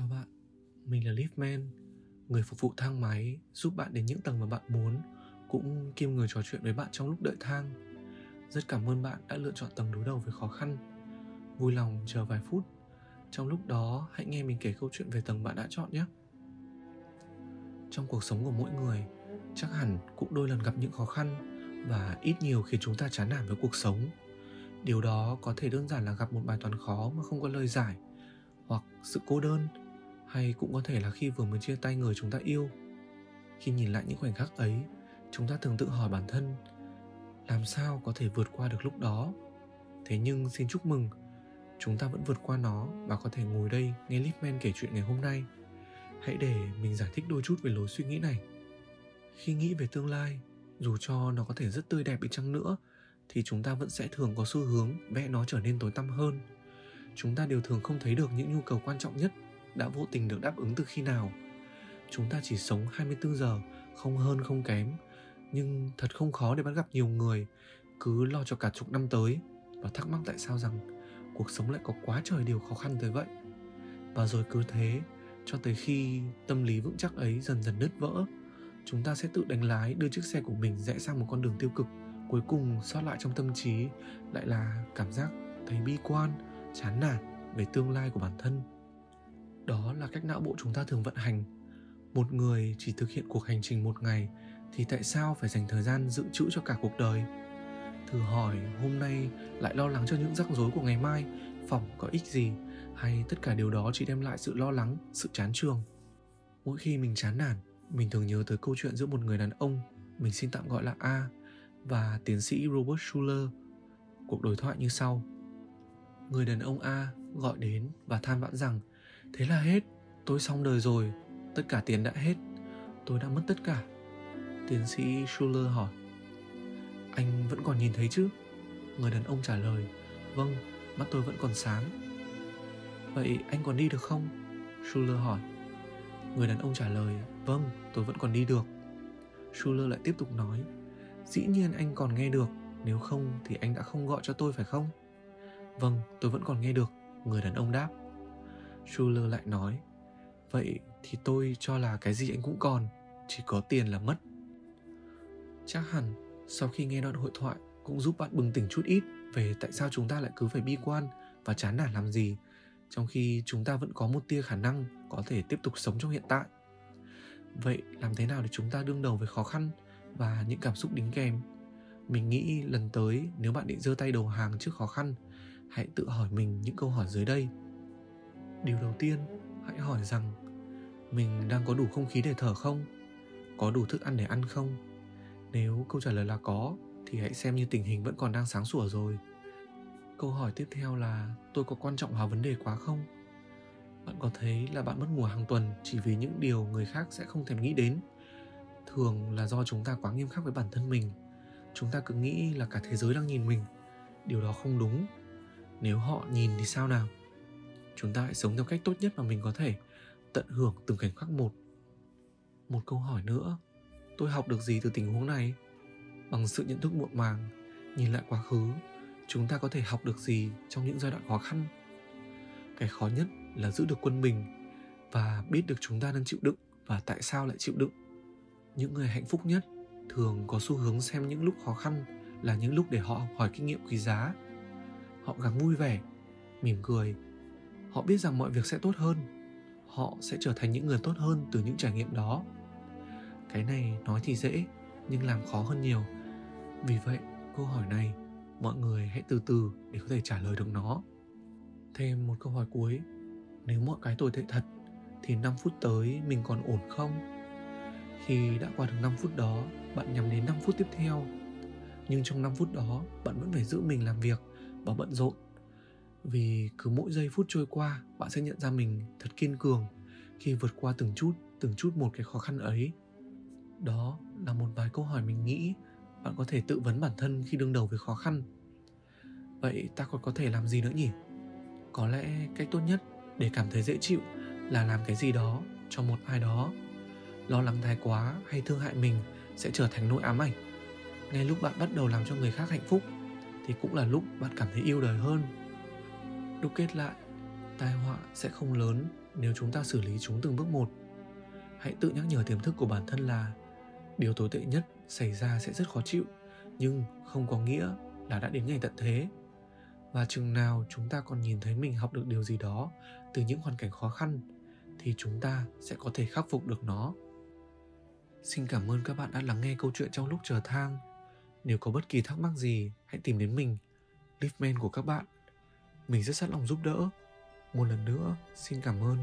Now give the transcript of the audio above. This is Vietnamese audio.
Chào bạn, mình là Liftman, người phục vụ thang máy giúp bạn đến những tầng mà bạn muốn, cũng kiêm người trò chuyện với bạn trong lúc đợi thang. Rất cảm ơn bạn đã lựa chọn tầng đối đầu với khó khăn. Vui lòng chờ vài phút. Trong lúc đó, hãy nghe mình kể câu chuyện về tầng bạn đã chọn nhé. Trong cuộc sống của mỗi người, chắc hẳn cũng đôi lần gặp những khó khăn và ít nhiều khiến chúng ta chán nản với cuộc sống. Điều đó có thể đơn giản là gặp một bài toán khó mà không có lời giải – hoặc sự cô đơn hay cũng có thể là khi vừa mới chia tay người chúng ta yêu. Khi nhìn lại những khoảnh khắc ấy, chúng ta thường tự hỏi bản thân, làm sao có thể vượt qua được lúc đó? Thế nhưng xin chúc mừng, chúng ta vẫn vượt qua nó và có thể ngồi đây nghe Lipman kể chuyện ngày hôm nay. Hãy để mình giải thích đôi chút về lối suy nghĩ này. Khi nghĩ về tương lai, dù cho nó có thể rất tươi đẹp đi chăng nữa, thì chúng ta vẫn sẽ thường có xu hướng vẽ nó trở nên tối tăm hơn. Chúng ta đều thường không thấy được những nhu cầu quan trọng nhất đã vô tình được đáp ứng từ khi nào. Chúng ta chỉ sống 24 giờ, không hơn không kém, nhưng thật không khó để bắt gặp nhiều người cứ lo cho cả chục năm tới và thắc mắc tại sao rằng cuộc sống lại có quá trời điều khó khăn tới vậy. Và rồi cứ thế, cho tới khi tâm lý vững chắc ấy dần dần nứt vỡ, chúng ta sẽ tự đánh lái đưa chiếc xe của mình rẽ sang một con đường tiêu cực. Cuối cùng sót lại trong tâm trí lại là cảm giác thấy bi quan, chán nản về tương lai của bản thân đó là cách não bộ chúng ta thường vận hành. Một người chỉ thực hiện cuộc hành trình một ngày thì tại sao phải dành thời gian dự trữ cho cả cuộc đời? Thử hỏi, hôm nay lại lo lắng cho những rắc rối của ngày mai, phỏng có ích gì? Hay tất cả điều đó chỉ đem lại sự lo lắng, sự chán trường? Mỗi khi mình chán nản, mình thường nhớ tới câu chuyện giữa một người đàn ông, mình xin tạm gọi là a, và tiến sĩ robert schuller. Cuộc đối thoại như sau. Người đàn ông A gọi đến và than vãn rằng Thế là hết, tôi xong đời rồi, tất cả tiền đã hết, tôi đã mất tất cả. Tiến sĩ Schuller hỏi. Anh vẫn còn nhìn thấy chứ? Người đàn ông trả lời. Vâng, mắt tôi vẫn còn sáng. Vậy anh còn đi được không? Schuller hỏi. Người đàn ông trả lời. Vâng, tôi vẫn còn đi được. Schuller lại tiếp tục nói. Dĩ nhiên anh còn nghe được. Nếu không thì anh đã không gọi cho tôi phải không? Vâng, tôi vẫn còn nghe được, người đàn ông đáp. Schuller lại nói, vậy thì tôi cho là cái gì anh cũng còn, chỉ có tiền là mất. Chắc hẳn sau khi nghe đoạn hội thoại cũng giúp bạn bừng tỉnh chút ít về tại sao chúng ta lại cứ phải bi quan và chán nản làm gì trong khi chúng ta vẫn có một tia khả năng có thể tiếp tục sống trong hiện tại. Vậy làm thế nào để chúng ta đương đầu với khó khăn và những cảm xúc đính kèm? Mình nghĩ lần tới nếu bạn định giơ tay đầu hàng trước khó khăn hãy tự hỏi mình những câu hỏi dưới đây điều đầu tiên, hãy hỏi rằng, mình đang có đủ không khí để thở không? Có đủ thức ăn để ăn không? Nếu câu trả lời là có, thì hãy xem như tình hình vẫn còn đang sáng sủa rồi. Câu hỏi tiếp theo là, tôi có quan trọng hóa vấn đề quá không? Bạn có thấy là bạn mất ngủ hàng tuần chỉ vì những điều người khác sẽ không thèm nghĩ đến? Thường là do chúng ta quá nghiêm khắc với bản thân mình. Chúng ta cứ nghĩ là cả thế giới đang nhìn mình. Điều đó không đúng. Nếu họ nhìn thì sao nào? Chúng ta hãy sống theo cách tốt nhất mà mình có thể. Tận hưởng từng khoảnh khắc một. Một câu hỏi nữa. Tôi học được gì từ tình huống này? Bằng sự nhận thức muộn màng, nhìn lại quá khứ, chúng ta có thể học được gì trong những giai đoạn khó khăn? Cái khó nhất là giữ được quân mình và biết được chúng ta đang chịu đựng và tại sao lại chịu đựng. Những người hạnh phúc nhất thường có xu hướng xem những lúc khó khăn là những lúc để họ học hỏi kinh nghiệm quý giá. Họ gắng vui vẻ, mỉm cười họ biết rằng mọi việc sẽ tốt hơn. Họ sẽ trở thành những người tốt hơn từ những trải nghiệm đó. Cái này nói thì dễ, nhưng làm khó hơn nhiều. Vì vậy, câu hỏi này, mọi người hãy từ từ để có thể trả lời được nó. Thêm một câu hỏi cuối. Nếu mọi cái tồi tệ thật, thì 5 phút tới mình còn ổn không? Khi đã qua được 5 phút đó, bạn nhắm đến 5 phút tiếp theo. Nhưng trong 5 phút đó, bạn vẫn phải giữ mình làm việc và bận rộn vì cứ mỗi giây phút trôi qua, bạn sẽ nhận ra mình thật kiên cường khi vượt qua từng chút từng chút một cái khó khăn ấy. Đó là một vài câu hỏi mình nghĩ bạn có thể tự vấn bản thân khi đương đầu với khó khăn. Vậy ta còn có thể làm gì nữa nhỉ? Có lẽ cách tốt nhất để cảm thấy dễ chịu là làm cái gì đó cho một ai đó. Lo lắng thái quá hay thương hại mình sẽ trở thành nỗi ám ảnh. Ngay lúc bạn bắt đầu làm cho người khác hạnh phúc thì cũng là lúc bạn cảm thấy yêu đời hơn đúc kết lại, tai họa sẽ không lớn nếu chúng ta xử lý chúng từng bước một. Hãy tự nhắc nhở tiềm thức của bản thân là điều tồi tệ nhất xảy ra sẽ rất khó chịu, nhưng không có nghĩa là đã đến ngày tận thế. Và chừng nào chúng ta còn nhìn thấy mình học được điều gì đó từ những hoàn cảnh khó khăn, thì chúng ta sẽ có thể khắc phục được nó. Xin cảm ơn các bạn đã lắng nghe câu chuyện trong lúc chờ thang. Nếu có bất kỳ thắc mắc gì, hãy tìm đến mình. Liftman của các bạn mình rất sẵn lòng giúp đỡ. Một lần nữa xin cảm ơn.